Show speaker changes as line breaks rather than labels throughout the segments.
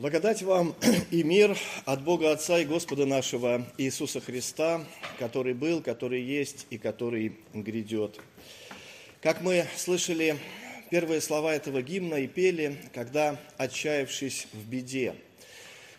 Благодать вам и мир от Бога Отца и Господа нашего Иисуса Христа, который был, который есть и который грядет. Как мы слышали первые слова этого гимна и пели, когда отчаявшись в беде.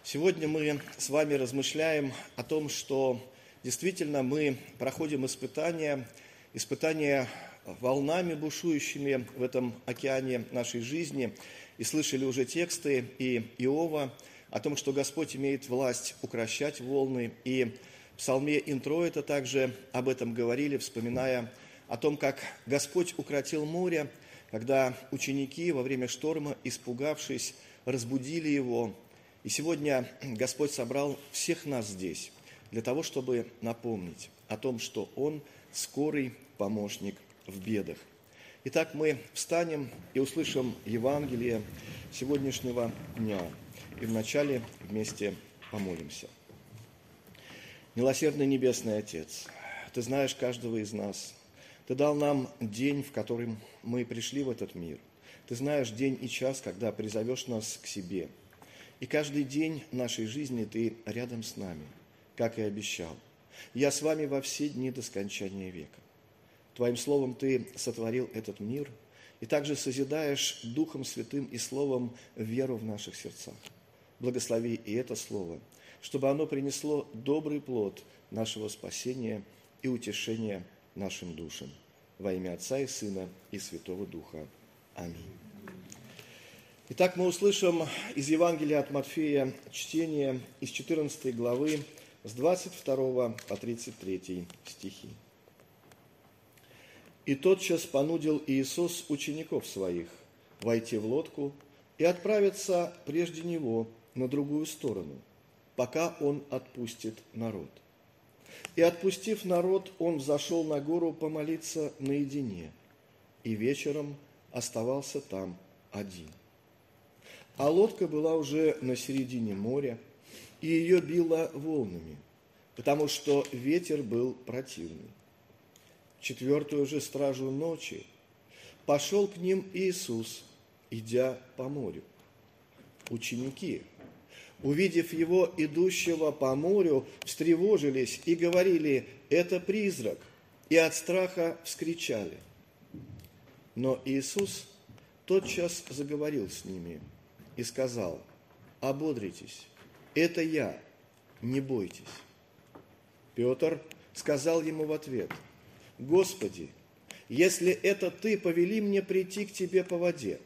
Сегодня мы с вами размышляем о том, что действительно мы проходим испытания, испытания волнами бушующими в этом океане нашей жизни – и слышали уже тексты и Иова о том, что Господь имеет власть укращать волны. И в псалме интро это также об этом говорили, вспоминая о том, как Господь укротил море, когда ученики во время шторма, испугавшись, разбудили его. И сегодня Господь собрал всех нас здесь для того, чтобы напомнить о том, что Он скорый помощник в бедах. Итак, мы встанем и услышим Евангелие сегодняшнего дня. И вначале вместе помолимся. Милосердный Небесный Отец, Ты знаешь каждого из нас. Ты дал нам день, в котором мы пришли в этот мир. Ты знаешь день и час, когда призовешь нас к себе. И каждый день нашей жизни Ты рядом с нами, как и обещал. Я с вами во все дни до скончания века. Твоим Словом Ты сотворил этот мир, и также созидаешь Духом Святым и Словом веру в наших сердцах. Благослови и это Слово, чтобы оно принесло добрый плод нашего спасения и утешения нашим душам. Во имя Отца и Сына и Святого Духа. Аминь. Итак, мы услышим из Евангелия от Матфея чтение из 14 главы с 22 по 33 стихи. И тотчас понудил Иисус учеников своих войти в лодку и отправиться прежде него на другую сторону, пока он отпустит народ. И отпустив народ, он взошел на гору помолиться наедине, и вечером оставался там один. А лодка была уже на середине моря, и ее било волнами, потому что ветер был противный четвертую же стражу ночи, пошел к ним Иисус, идя по морю. Ученики, увидев его, идущего по морю, встревожились и говорили, это призрак, и от страха вскричали. Но Иисус тотчас заговорил с ними и сказал, ободритесь, это я, не бойтесь. Петр сказал ему в ответ – Господи, если это Ты, повели мне прийти к Тебе по воде.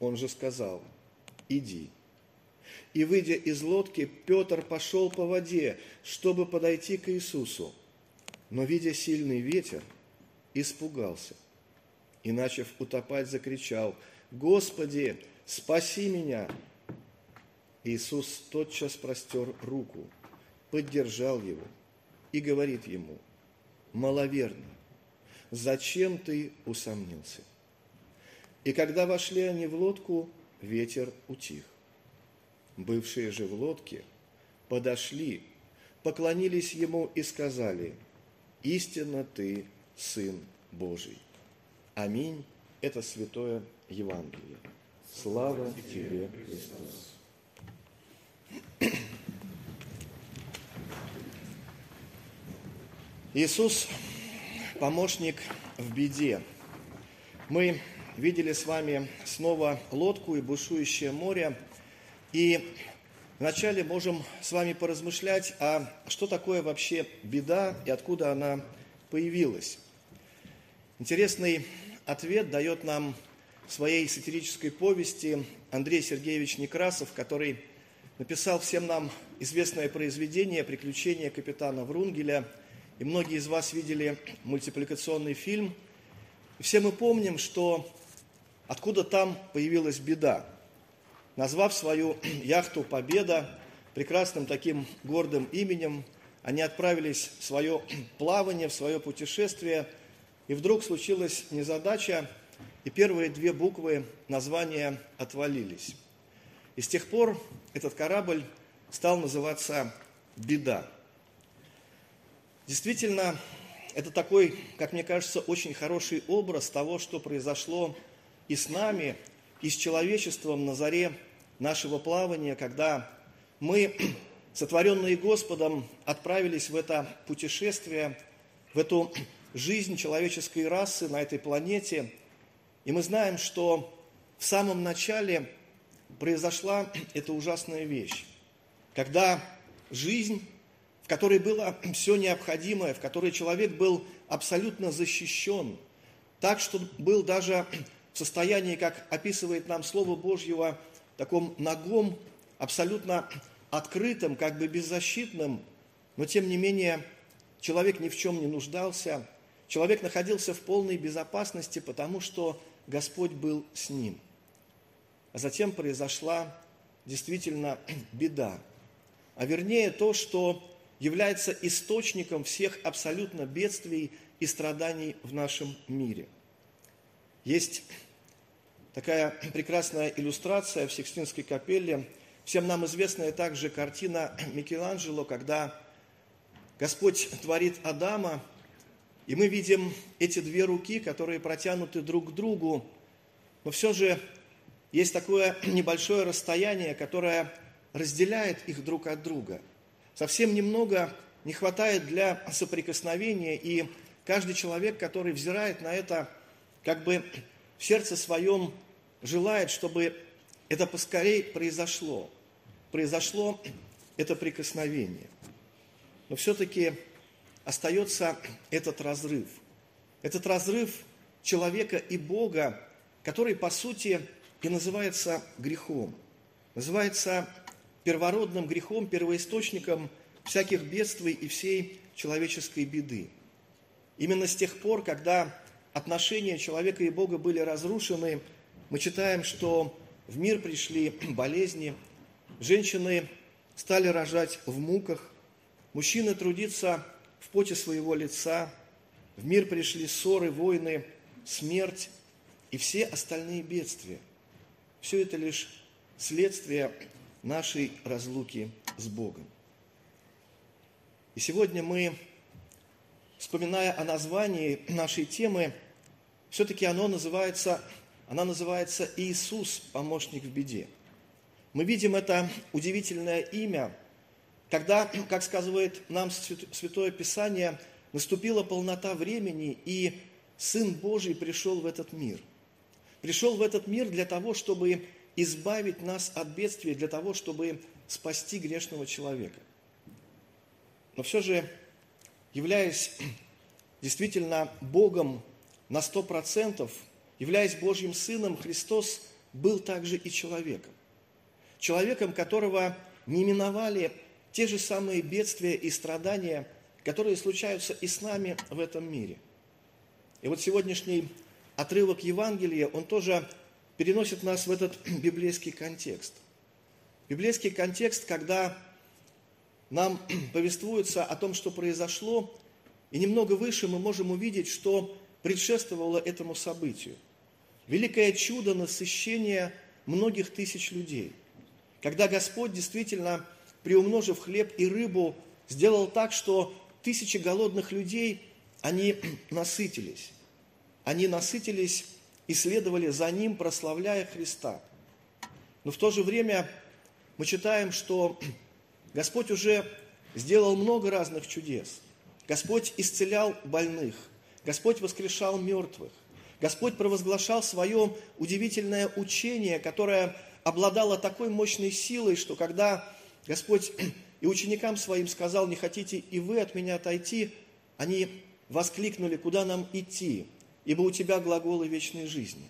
Он же сказал, иди. И, выйдя из лодки, Петр пошел по воде, чтобы подойти к Иисусу. Но, видя сильный ветер, испугался и, начав утопать, закричал, «Господи, спаси меня!» Иисус тотчас простер руку, поддержал его и говорит ему – маловерный, зачем ты усомнился? И когда вошли они в лодку, ветер утих. Бывшие же в лодке подошли, поклонились ему и сказали, «Истинно ты Сын Божий». Аминь. Это святое Евангелие. Слава тебе, Христос. Иисус – помощник в беде. Мы видели с вами снова лодку и бушующее море. И вначале можем с вами поразмышлять, а что такое вообще беда и откуда она появилась. Интересный ответ дает нам в своей сатирической повести Андрей Сергеевич Некрасов, который написал всем нам известное произведение «Приключения капитана Врунгеля», и многие из вас видели мультипликационный фильм. Все мы помним, что откуда там появилась беда. Назвав свою яхту «Победа» прекрасным таким гордым именем, они отправились в свое плавание, в свое путешествие, и вдруг случилась незадача, и первые две буквы названия отвалились. И с тех пор этот корабль стал называться «Беда». Действительно, это такой, как мне кажется, очень хороший образ того, что произошло и с нами, и с человечеством на заре нашего плавания, когда мы, сотворенные Господом, отправились в это путешествие, в эту жизнь человеческой расы на этой планете. И мы знаем, что в самом начале произошла эта ужасная вещь, когда жизнь, которой было все необходимое, в которой человек был абсолютно защищен, так что был даже в состоянии, как описывает нам Слово Божьего, таком ногом, абсолютно открытым, как бы беззащитным, но тем не менее человек ни в чем не нуждался, человек находился в полной безопасности, потому что Господь был с ним. А затем произошла действительно беда, а вернее то, что является источником всех абсолютно бедствий и страданий в нашем мире. Есть такая прекрасная иллюстрация в Сикстинской капелле. Всем нам известная также картина Микеланджело, когда Господь творит Адама, и мы видим эти две руки, которые протянуты друг к другу, но все же есть такое небольшое расстояние, которое разделяет их друг от друга. Совсем немного не хватает для соприкосновения, и каждый человек, который взирает на это, как бы в сердце своем желает, чтобы это поскорее произошло. Произошло это прикосновение. Но все-таки остается этот разрыв. Этот разрыв человека и Бога, который, по сути, и называется грехом. Называется первородным грехом, первоисточником всяких бедствий и всей человеческой беды. Именно с тех пор, когда отношения человека и Бога были разрушены, мы читаем, что в мир пришли болезни, женщины стали рожать в муках, мужчины трудиться в поте своего лица, в мир пришли ссоры, войны, смерть и все остальные бедствия. Все это лишь следствие нашей разлуки с Богом. И сегодня мы вспоминая о названии нашей темы, все-таки оно называется, она называется Иисус, помощник в беде. Мы видим это удивительное имя, когда, как сказывает нам Святое Писание, наступила полнота времени, и Сын Божий пришел в этот мир. Пришел в этот мир для того, чтобы избавить нас от бедствия, для того, чтобы спасти грешного человека. Но все же являясь действительно Богом на сто процентов, являясь Божьим Сыном, Христос был также и человеком. Человеком, которого не миновали те же самые бедствия и страдания, которые случаются и с нами в этом мире. И вот сегодняшний отрывок Евангелия, он тоже переносит нас в этот библейский контекст. Библейский контекст, когда нам повествуется о том, что произошло, и немного выше мы можем увидеть, что предшествовало этому событию. Великое чудо насыщения многих тысяч людей. Когда Господь действительно, приумножив хлеб и рыбу, сделал так, что тысячи голодных людей, они насытились. Они насытились и следовали за Ним, прославляя Христа. Но в то же время мы читаем, что Господь уже сделал много разных чудес. Господь исцелял больных, Господь воскрешал мертвых, Господь провозглашал свое удивительное учение, которое обладало такой мощной силой, что когда Господь и ученикам своим сказал, не хотите и вы от меня отойти, они воскликнули, куда нам идти, ибо у тебя глаголы вечной жизни.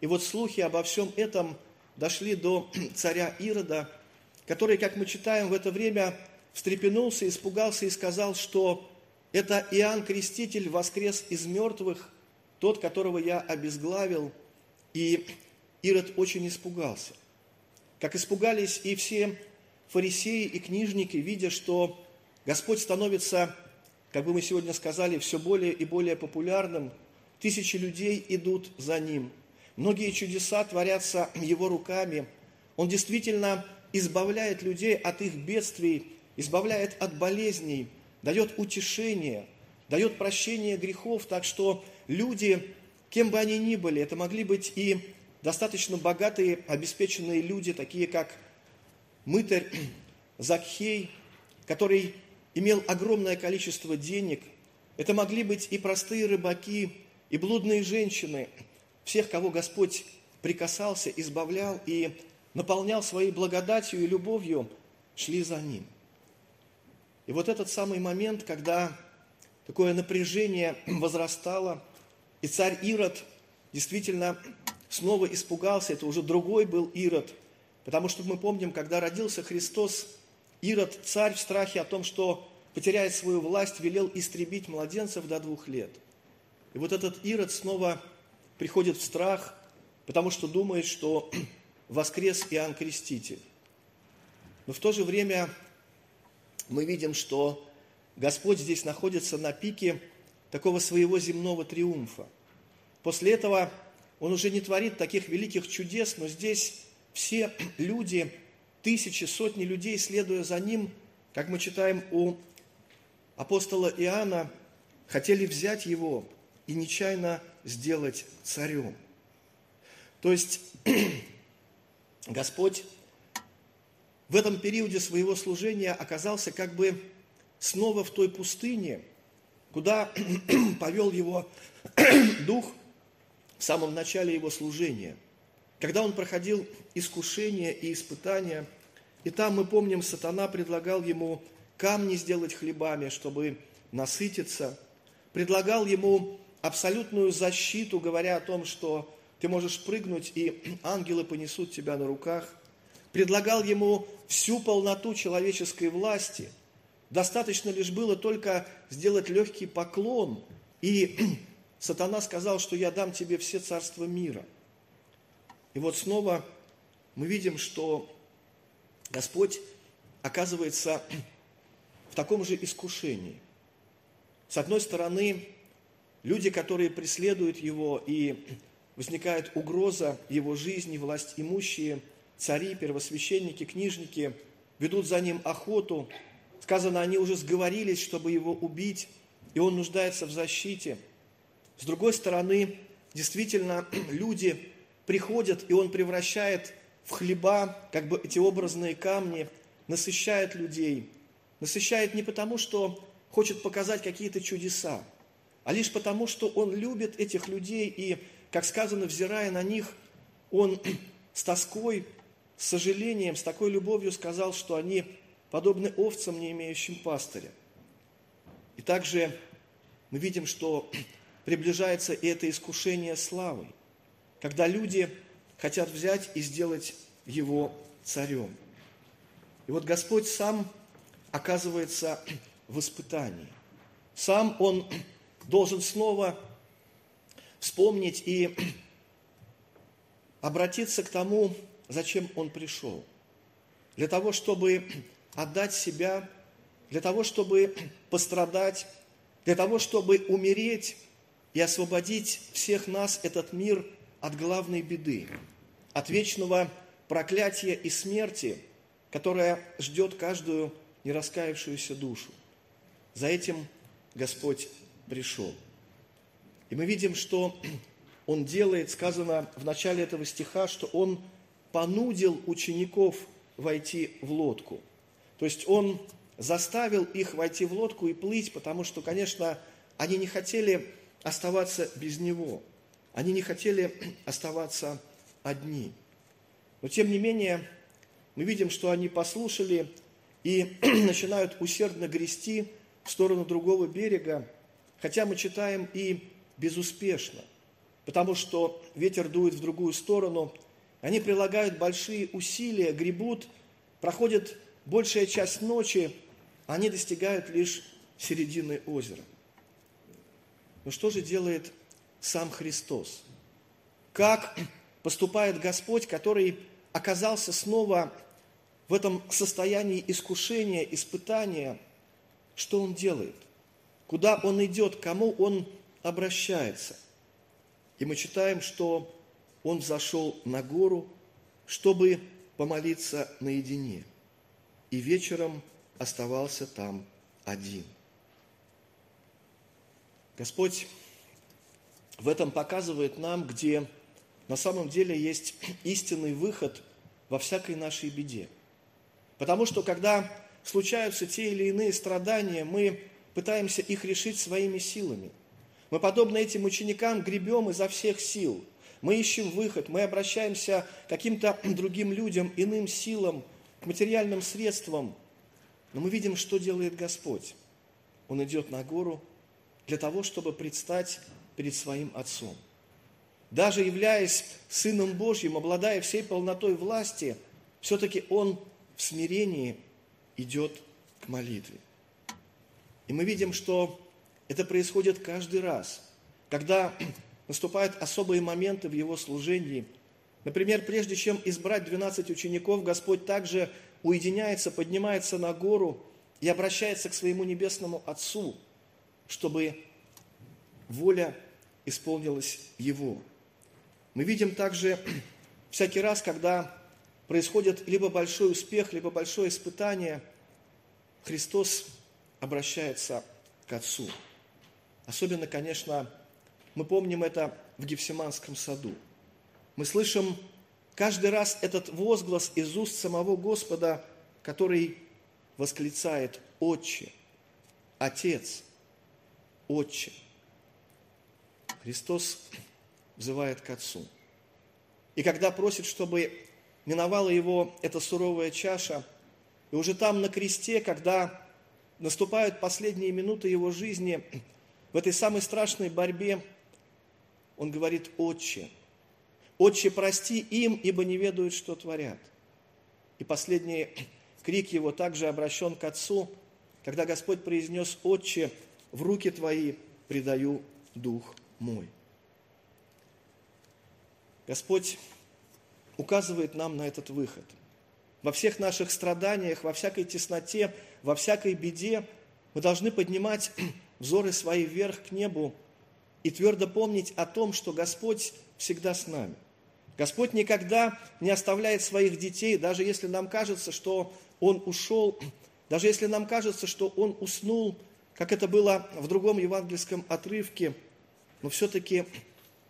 И вот слухи обо всем этом дошли до царя Ирода, который, как мы читаем в это время, встрепенулся, испугался и сказал, что это Иоанн Креститель воскрес из мертвых, тот, которого я обезглавил, и Ирод очень испугался. Как испугались и все фарисеи и книжники, видя, что Господь становится, как бы мы сегодня сказали, все более и более популярным, тысячи людей идут за Ним, многие чудеса творятся Его руками, Он действительно избавляет людей от их бедствий, избавляет от болезней, дает утешение, дает прощение грехов, так что люди, кем бы они ни были, это могли быть и достаточно богатые, обеспеченные люди, такие как мытарь Закхей, который имел огромное количество денег. Это могли быть и простые рыбаки, и блудные женщины, всех, кого Господь прикасался, избавлял и наполнял своей благодатью и любовью, шли за Ним. И вот этот самый момент, когда такое напряжение возрастало, и царь Ирод действительно снова испугался, это уже другой был Ирод, потому что мы помним, когда родился Христос, Ирод, царь в страхе о том, что потеряет свою власть, велел истребить младенцев до двух лет. И вот этот Ирод снова приходит в страх, потому что думает, что воскрес Иоанн Креститель. Но в то же время мы видим, что Господь здесь находится на пике такого своего земного триумфа. После этого Он уже не творит таких великих чудес, но здесь все люди, тысячи, сотни людей, следуя за Ним, как мы читаем у апостола Иоанна, хотели взять Его и нечаянно сделать царем. То есть Господь в этом периоде своего служения оказался как бы снова в той пустыне, куда повел его дух в самом начале его служения, когда он проходил искушения и испытания, и там, мы помним, сатана предлагал ему камни сделать хлебами, чтобы насытиться, предлагал ему абсолютную защиту, говоря о том, что ты можешь прыгнуть, и ангелы понесут тебя на руках – предлагал ему всю полноту человеческой власти. Достаточно лишь было только сделать легкий поклон, и сатана сказал, что я дам тебе все царства мира. И вот снова мы видим, что Господь оказывается в таком же искушении. С одной стороны, люди, которые преследуют Его, и возникает угроза Его жизни, власть имущие – цари, первосвященники, книжники ведут за ним охоту. Сказано, они уже сговорились, чтобы его убить, и он нуждается в защите. С другой стороны, действительно, люди приходят, и он превращает в хлеба, как бы эти образные камни, насыщает людей. Насыщает не потому, что хочет показать какие-то чудеса, а лишь потому, что он любит этих людей, и, как сказано, взирая на них, он с тоской с сожалением, с такой любовью сказал, что они подобны овцам, не имеющим пастыря. И также мы видим, что приближается и это искушение славой, когда люди хотят взять и сделать его царем. И вот Господь сам оказывается в испытании. Сам Он должен снова вспомнить и обратиться к тому, зачем Он пришел. Для того, чтобы отдать себя, для того, чтобы пострадать, для того, чтобы умереть и освободить всех нас, этот мир, от главной беды, от вечного проклятия и смерти, которая ждет каждую нераскаявшуюся душу. За этим Господь пришел. И мы видим, что Он делает, сказано в начале этого стиха, что Он понудил учеников войти в лодку. То есть он заставил их войти в лодку и плыть, потому что, конечно, они не хотели оставаться без него. Они не хотели оставаться одни. Но тем не менее, мы видим, что они послушали и начинают усердно грести в сторону другого берега, хотя мы читаем и безуспешно, потому что ветер дует в другую сторону – они прилагают большие усилия, гребут, проходит большая часть ночи, они достигают лишь середины озера. Но что же делает сам Христос? Как поступает Господь, который оказался снова в этом состоянии искушения, испытания? Что Он делает? Куда Он идет? Кому Он обращается? И мы читаем, что он зашел на гору, чтобы помолиться наедине, и вечером оставался там один. Господь в этом показывает нам, где на самом деле есть истинный выход во всякой нашей беде. Потому что когда случаются те или иные страдания, мы пытаемся их решить своими силами. Мы, подобно этим ученикам, гребем изо всех сил. Мы ищем выход, мы обращаемся к каким-то другим людям, иным силам, к материальным средствам. Но мы видим, что делает Господь. Он идет на гору для того, чтобы предстать перед своим Отцом. Даже являясь Сыном Божьим, обладая всей полнотой власти, все-таки Он в смирении идет к молитве. И мы видим, что это происходит каждый раз, когда наступают особые моменты в его служении. Например, прежде чем избрать 12 учеников, Господь также уединяется, поднимается на гору и обращается к своему небесному Отцу, чтобы воля исполнилась Его. Мы видим также всякий раз, когда происходит либо большой успех, либо большое испытание, Христос обращается к Отцу. Особенно, конечно, мы помним это в Гефсиманском саду. Мы слышим каждый раз этот возглас из уст самого Господа, который восклицает «Отче», «Отец», «Отче». Христос взывает к Отцу. И когда просит, чтобы миновала его эта суровая чаша, и уже там на кресте, когда наступают последние минуты его жизни, в этой самой страшной борьбе, он говорит, «Отче, Отче, прости им, ибо не ведают, что творят». И последний крик его также обращен к Отцу, когда Господь произнес, «Отче, в руки Твои предаю Дух мой». Господь указывает нам на этот выход. Во всех наших страданиях, во всякой тесноте, во всякой беде мы должны поднимать взоры свои вверх к небу и твердо помнить о том, что Господь всегда с нами. Господь никогда не оставляет своих детей, даже если нам кажется, что Он ушел, даже если нам кажется, что Он уснул, как это было в другом евангельском отрывке, но все-таки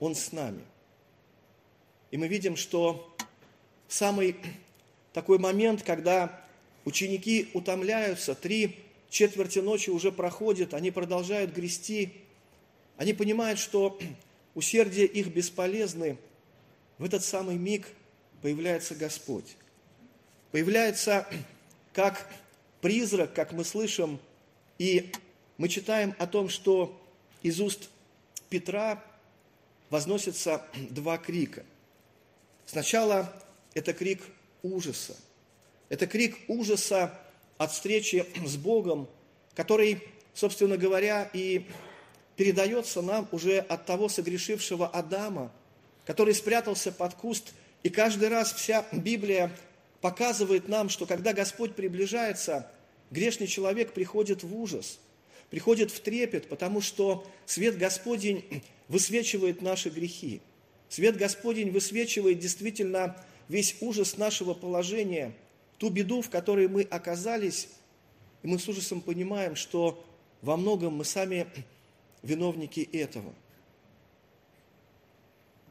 Он с нами. И мы видим, что самый такой момент, когда ученики утомляются, три четверти ночи уже проходят, они продолжают грести, они понимают, что усердие их бесполезны, в этот самый миг появляется Господь. Появляется как призрак, как мы слышим, и мы читаем о том, что из уст Петра возносятся два крика. Сначала это крик ужаса. Это крик ужаса от встречи с Богом, который, собственно говоря, и передается нам уже от того согрешившего Адама, который спрятался под куст. И каждый раз вся Библия показывает нам, что когда Господь приближается, грешный человек приходит в ужас, приходит в трепет, потому что свет Господень высвечивает наши грехи. Свет Господень высвечивает действительно весь ужас нашего положения, ту беду, в которой мы оказались, и мы с ужасом понимаем, что во многом мы сами виновники этого.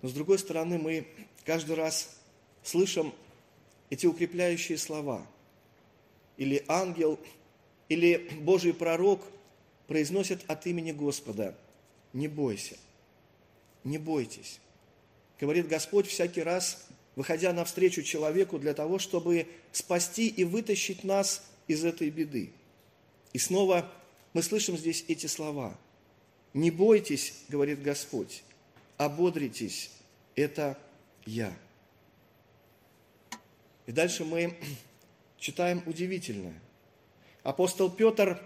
Но с другой стороны, мы каждый раз слышим эти укрепляющие слова. Или ангел, или Божий пророк произносят от имени Господа, не бойся, не бойтесь. Говорит Господь всякий раз, выходя навстречу человеку для того, чтобы спасти и вытащить нас из этой беды. И снова мы слышим здесь эти слова. «Не бойтесь, — говорит Господь, — ободритесь, это я». И дальше мы читаем удивительное. Апостол Петр,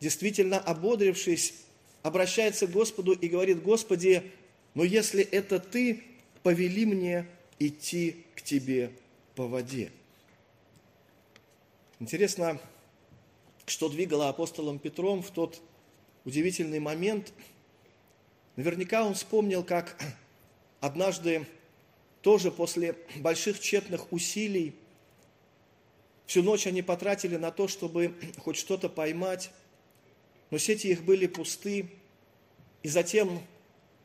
действительно ободрившись, обращается к Господу и говорит, «Господи, но если это Ты, повели мне идти к тебе по воде. Интересно, что двигало апостолом Петром в тот удивительный момент. Наверняка он вспомнил, как однажды тоже после больших тщетных усилий всю ночь они потратили на то, чтобы хоть что-то поймать, но сети их были пусты, и затем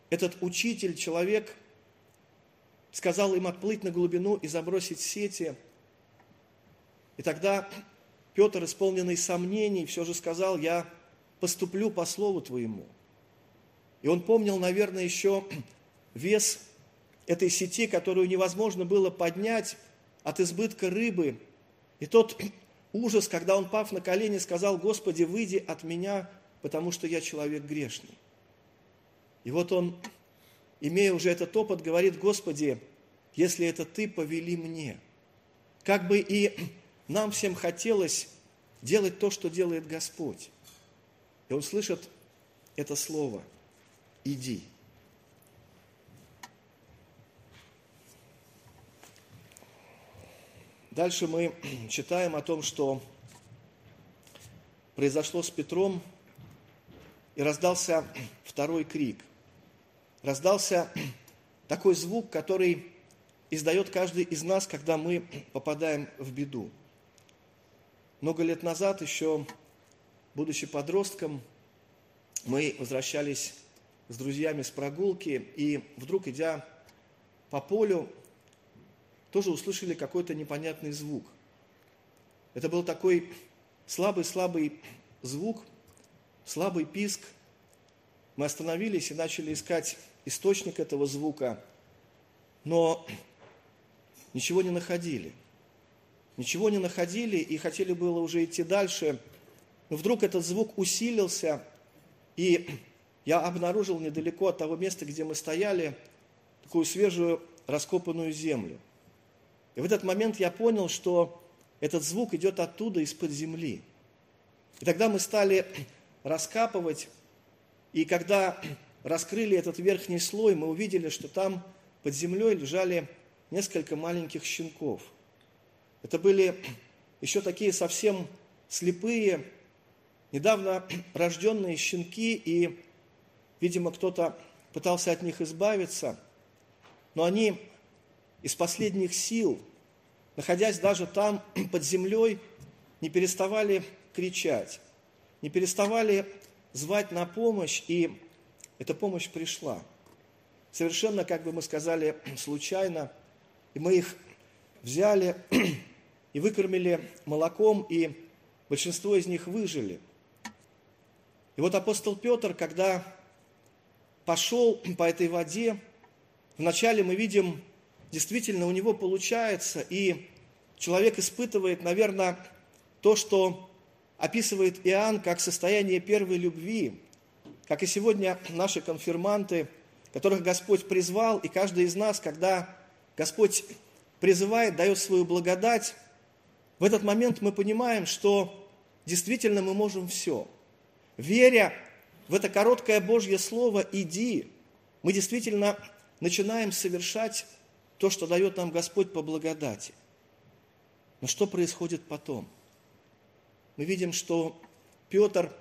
этот учитель, человек, сказал им отплыть на глубину и забросить сети. И тогда Петр, исполненный сомнений, все же сказал, я поступлю по слову твоему. И он помнил, наверное, еще вес этой сети, которую невозможно было поднять от избытка рыбы. И тот ужас, когда он, пав на колени, сказал, Господи, выйди от меня, потому что я человек грешный. И вот он, имея уже этот опыт, говорит, Господи, если это Ты, повели мне. Как бы и нам всем хотелось делать то, что делает Господь. И он слышит это слово «иди». Дальше мы читаем о том, что произошло с Петром, и раздался второй крик. Раздался такой звук, который издает каждый из нас, когда мы попадаем в беду. Много лет назад, еще будучи подростком, мы возвращались с друзьями с прогулки, и вдруг, идя по полю, тоже услышали какой-то непонятный звук. Это был такой слабый-слабый звук, слабый писк. Мы остановились и начали искать источник этого звука, но ничего не находили. Ничего не находили и хотели было уже идти дальше, но вдруг этот звук усилился, и я обнаружил недалеко от того места, где мы стояли, такую свежую раскопанную землю – и в этот момент я понял, что этот звук идет оттуда, из-под земли. И тогда мы стали раскапывать, и когда раскрыли этот верхний слой, мы увидели, что там под землей лежали несколько маленьких щенков. Это были еще такие совсем слепые, недавно рожденные щенки, и, видимо, кто-то пытался от них избавиться, но они из последних сил, находясь даже там под землей, не переставали кричать, не переставали звать на помощь, и эта помощь пришла. Совершенно, как бы мы сказали, случайно. И мы их взяли и выкормили молоком, и большинство из них выжили. И вот апостол Петр, когда пошел по этой воде, вначале мы видим действительно у него получается, и человек испытывает, наверное, то, что описывает Иоанн как состояние первой любви, как и сегодня наши конфирманты, которых Господь призвал, и каждый из нас, когда Господь призывает, дает свою благодать, в этот момент мы понимаем, что действительно мы можем все. Веря в это короткое Божье Слово «иди», мы действительно начинаем совершать то, что дает нам Господь по благодати. Но что происходит потом? Мы видим, что Петр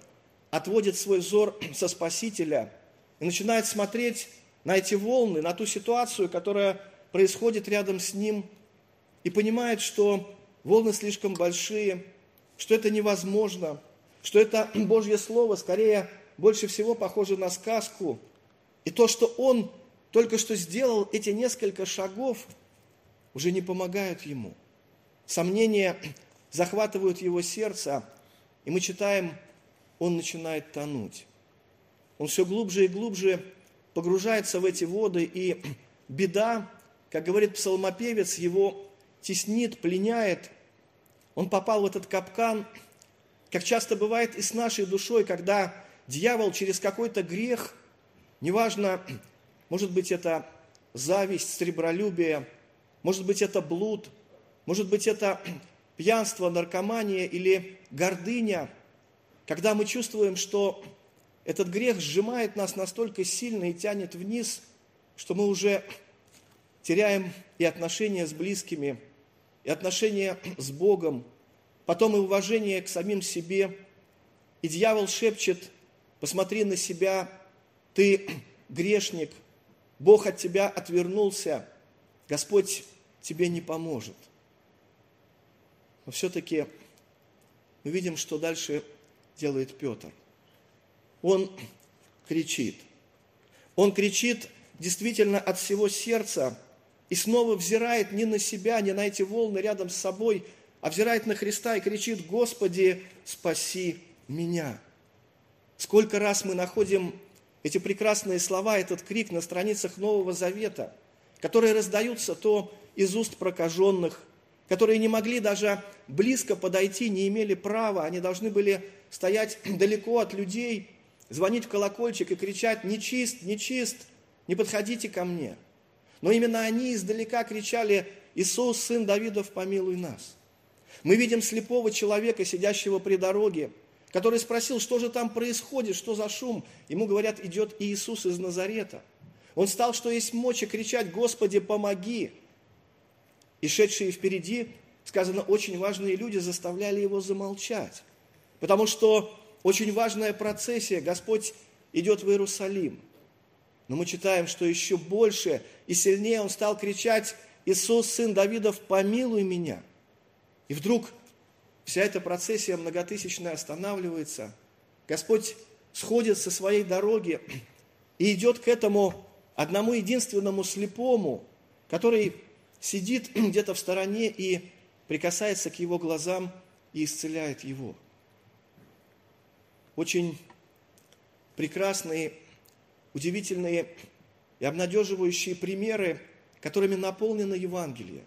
отводит свой взор со Спасителя и начинает смотреть на эти волны, на ту ситуацию, которая происходит рядом с ним, и понимает, что волны слишком большие, что это невозможно, что это Божье Слово скорее больше всего похоже на сказку. И то, что он только что сделал эти несколько шагов, уже не помогают ему. Сомнения захватывают его сердце, и мы читаем, он начинает тонуть. Он все глубже и глубже погружается в эти воды, и беда, как говорит псалмопевец, его теснит, пленяет. Он попал в этот капкан, как часто бывает и с нашей душой, когда дьявол через какой-то грех, неважно, может быть, это зависть, сребролюбие, может быть, это блуд, может быть, это пьянство, наркомания или гордыня, когда мы чувствуем, что этот грех сжимает нас настолько сильно и тянет вниз, что мы уже теряем и отношения с близкими, и отношения с Богом, потом и уважение к самим себе. И дьявол шепчет, посмотри на себя, ты грешник, Бог от тебя отвернулся, Господь тебе не поможет. Но все-таки мы видим, что дальше делает Петр. Он кричит. Он кричит действительно от всего сердца, и снова взирает не на себя, не на эти волны рядом с собой, а взирает на Христа и кричит, «Господи, спаси меня!» Сколько раз мы находим эти прекрасные слова, этот крик на страницах Нового Завета, которые раздаются то из уст прокаженных, которые не могли даже близко подойти, не имели права, они должны были стоять далеко от людей, звонить в колокольчик и кричать «Нечист, нечист, не подходите ко мне». Но именно они издалека кричали «Иисус, Сын Давидов, помилуй нас». Мы видим слепого человека, сидящего при дороге, который спросил, что же там происходит, что за шум. Ему говорят, идет Иисус из Назарета. Он стал, что есть мочи, кричать, Господи, помоги. И шедшие впереди, сказано, очень важные люди заставляли его замолчать. Потому что очень важная процессия, Господь идет в Иерусалим. Но мы читаем, что еще больше и сильнее он стал кричать, Иисус, сын Давидов, помилуй меня. И вдруг вся эта процессия многотысячная останавливается. Господь сходит со своей дороги и идет к этому одному единственному слепому, который сидит где-то в стороне и прикасается к его глазам и исцеляет его. Очень прекрасные, удивительные и обнадеживающие примеры, которыми наполнено Евангелие.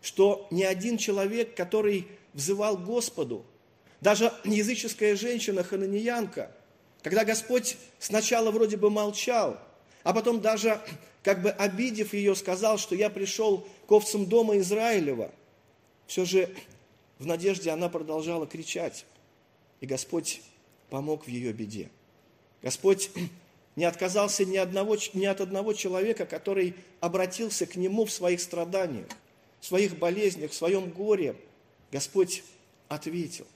Что ни один человек, который взывал Господу, даже языческая женщина Хананиянка, когда Господь сначала вроде бы молчал, а потом даже как бы обидев ее, сказал, что я пришел к овцам дома Израилева, все же в надежде она продолжала кричать, и Господь помог в ее беде. Господь не отказался ни, одного, ни от одного человека, который обратился к Нему в своих страданиях, в своих болезнях, в своем горе. Господь ответил.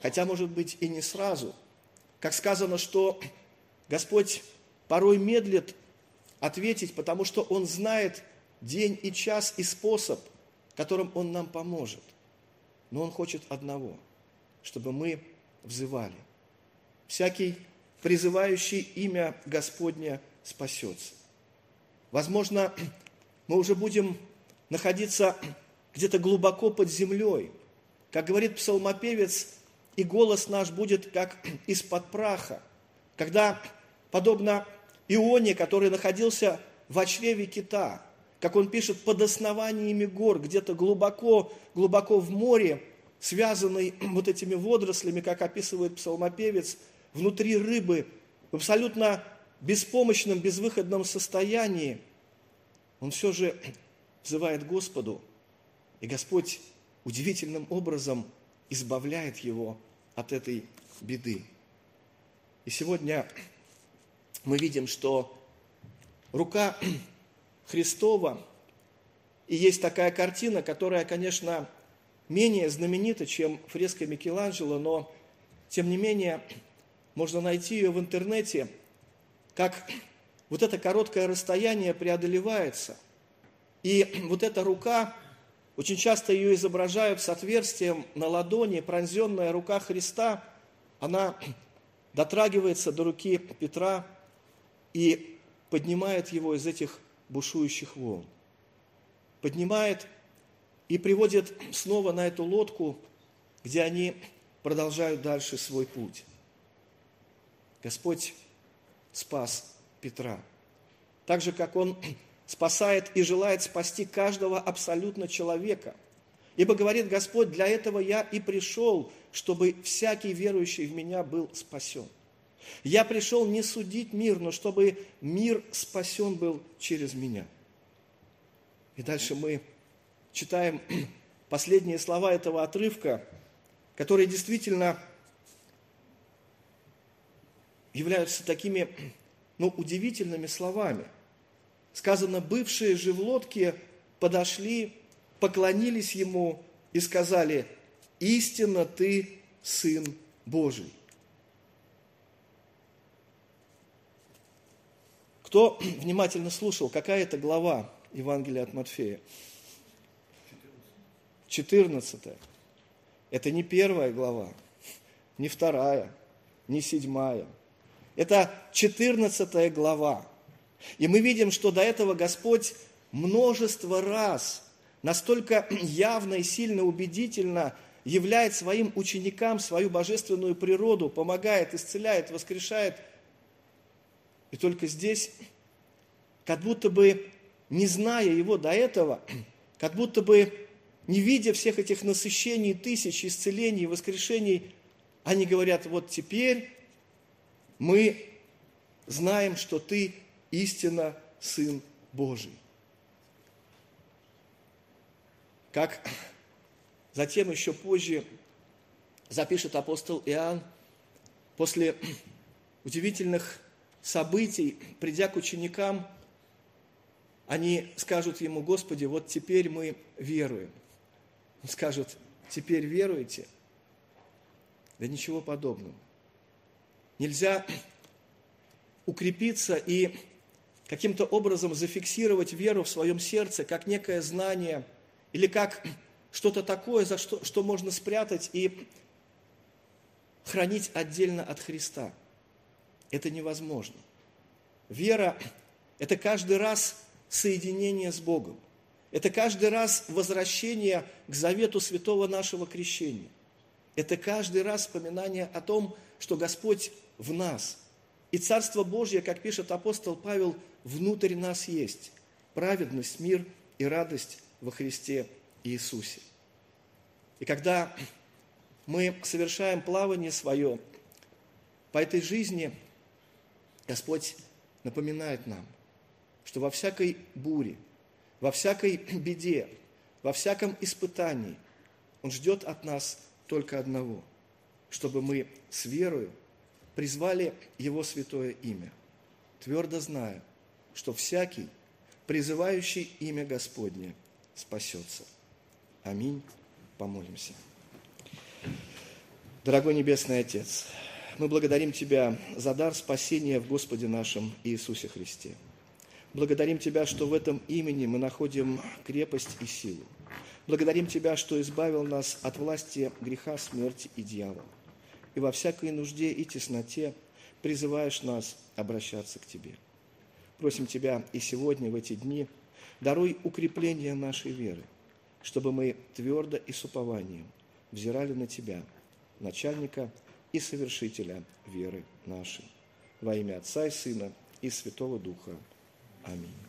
Хотя, может быть, и не сразу. Как сказано, что Господь порой медлит ответить, потому что Он знает день и час и способ, которым Он нам поможет. Но Он хочет одного, чтобы мы взывали – всякий призывающий имя Господня спасется. Возможно, мы уже будем находиться где-то глубоко под землей. Как говорит псалмопевец, и голос наш будет как из-под праха, когда, подобно Ионе, который находился в чреве кита, как он пишет, под основаниями гор, где-то глубоко, глубоко в море, связанный вот этими водорослями, как описывает псалмопевец – внутри рыбы, в абсолютно беспомощном, безвыходном состоянии, он все же взывает Господу, и Господь удивительным образом избавляет его от этой беды. И сегодня мы видим, что рука Христова, и есть такая картина, которая, конечно, менее знаменита, чем фреска Микеланджело, но, тем не менее, можно найти ее в интернете, как вот это короткое расстояние преодолевается. И вот эта рука, очень часто ее изображают с отверстием на ладони, пронзенная рука Христа, она дотрагивается до руки Петра и поднимает его из этих бушующих волн. Поднимает и приводит снова на эту лодку, где они продолжают дальше свой путь. Господь спас Петра. Так же, как Он спасает и желает спасти каждого абсолютно человека. Ибо говорит Господь, для этого я и пришел, чтобы всякий верующий в меня был спасен. Я пришел не судить мир, но чтобы мир спасен был через меня. И дальше мы читаем последние слова этого отрывка, которые действительно являются такими ну, удивительными словами. Сказано, бывшие же в лодке подошли, поклонились ему и сказали, истинно ты Сын Божий. Кто внимательно слушал, какая это глава Евангелия от Матфея? 14. Это не первая глава, не вторая, не седьмая – это 14 глава. И мы видим, что до этого Господь множество раз настолько явно и сильно убедительно являет своим ученикам свою божественную природу, помогает, исцеляет, воскрешает. И только здесь, как будто бы не зная его до этого, как будто бы не видя всех этих насыщений, тысяч исцелений, воскрешений, они говорят, вот теперь мы знаем, что ты истинно Сын Божий. Как затем еще позже запишет апостол Иоанн, после удивительных событий, придя к ученикам, они скажут ему, Господи, вот теперь мы веруем. Он скажет, теперь веруете? Да ничего подобного. Нельзя укрепиться и каким-то образом зафиксировать веру в своем сердце, как некое знание – или как что-то такое, за что, что можно спрятать и хранить отдельно от Христа. Это невозможно. Вера – это каждый раз соединение с Богом. Это каждый раз возвращение к завету святого нашего крещения. Это каждый раз вспоминание о том, что Господь в нас. И Царство Божье, как пишет апостол Павел, внутрь нас есть. Праведность, мир и радость во Христе Иисусе. И когда мы совершаем плавание свое по этой жизни, Господь напоминает нам, что во всякой буре, во всякой беде, во всяком испытании Он ждет от нас только одного, чтобы мы с верою призвали Его святое имя, твердо зная, что всякий, призывающий имя Господне – спасется. Аминь. Помолимся. Дорогой Небесный Отец, мы благодарим Тебя за дар спасения в Господе нашем Иисусе Христе. Благодарим Тебя, что в этом имени мы находим крепость и силу. Благодарим Тебя, что избавил нас от власти греха, смерти и дьявола. И во всякой нужде и тесноте призываешь нас обращаться к Тебе. Просим Тебя и сегодня, в эти дни – Даруй укрепление нашей веры, чтобы мы твердо и с упованием взирали на Тебя, начальника и совершителя веры нашей. Во имя Отца и Сына и Святого Духа. Аминь.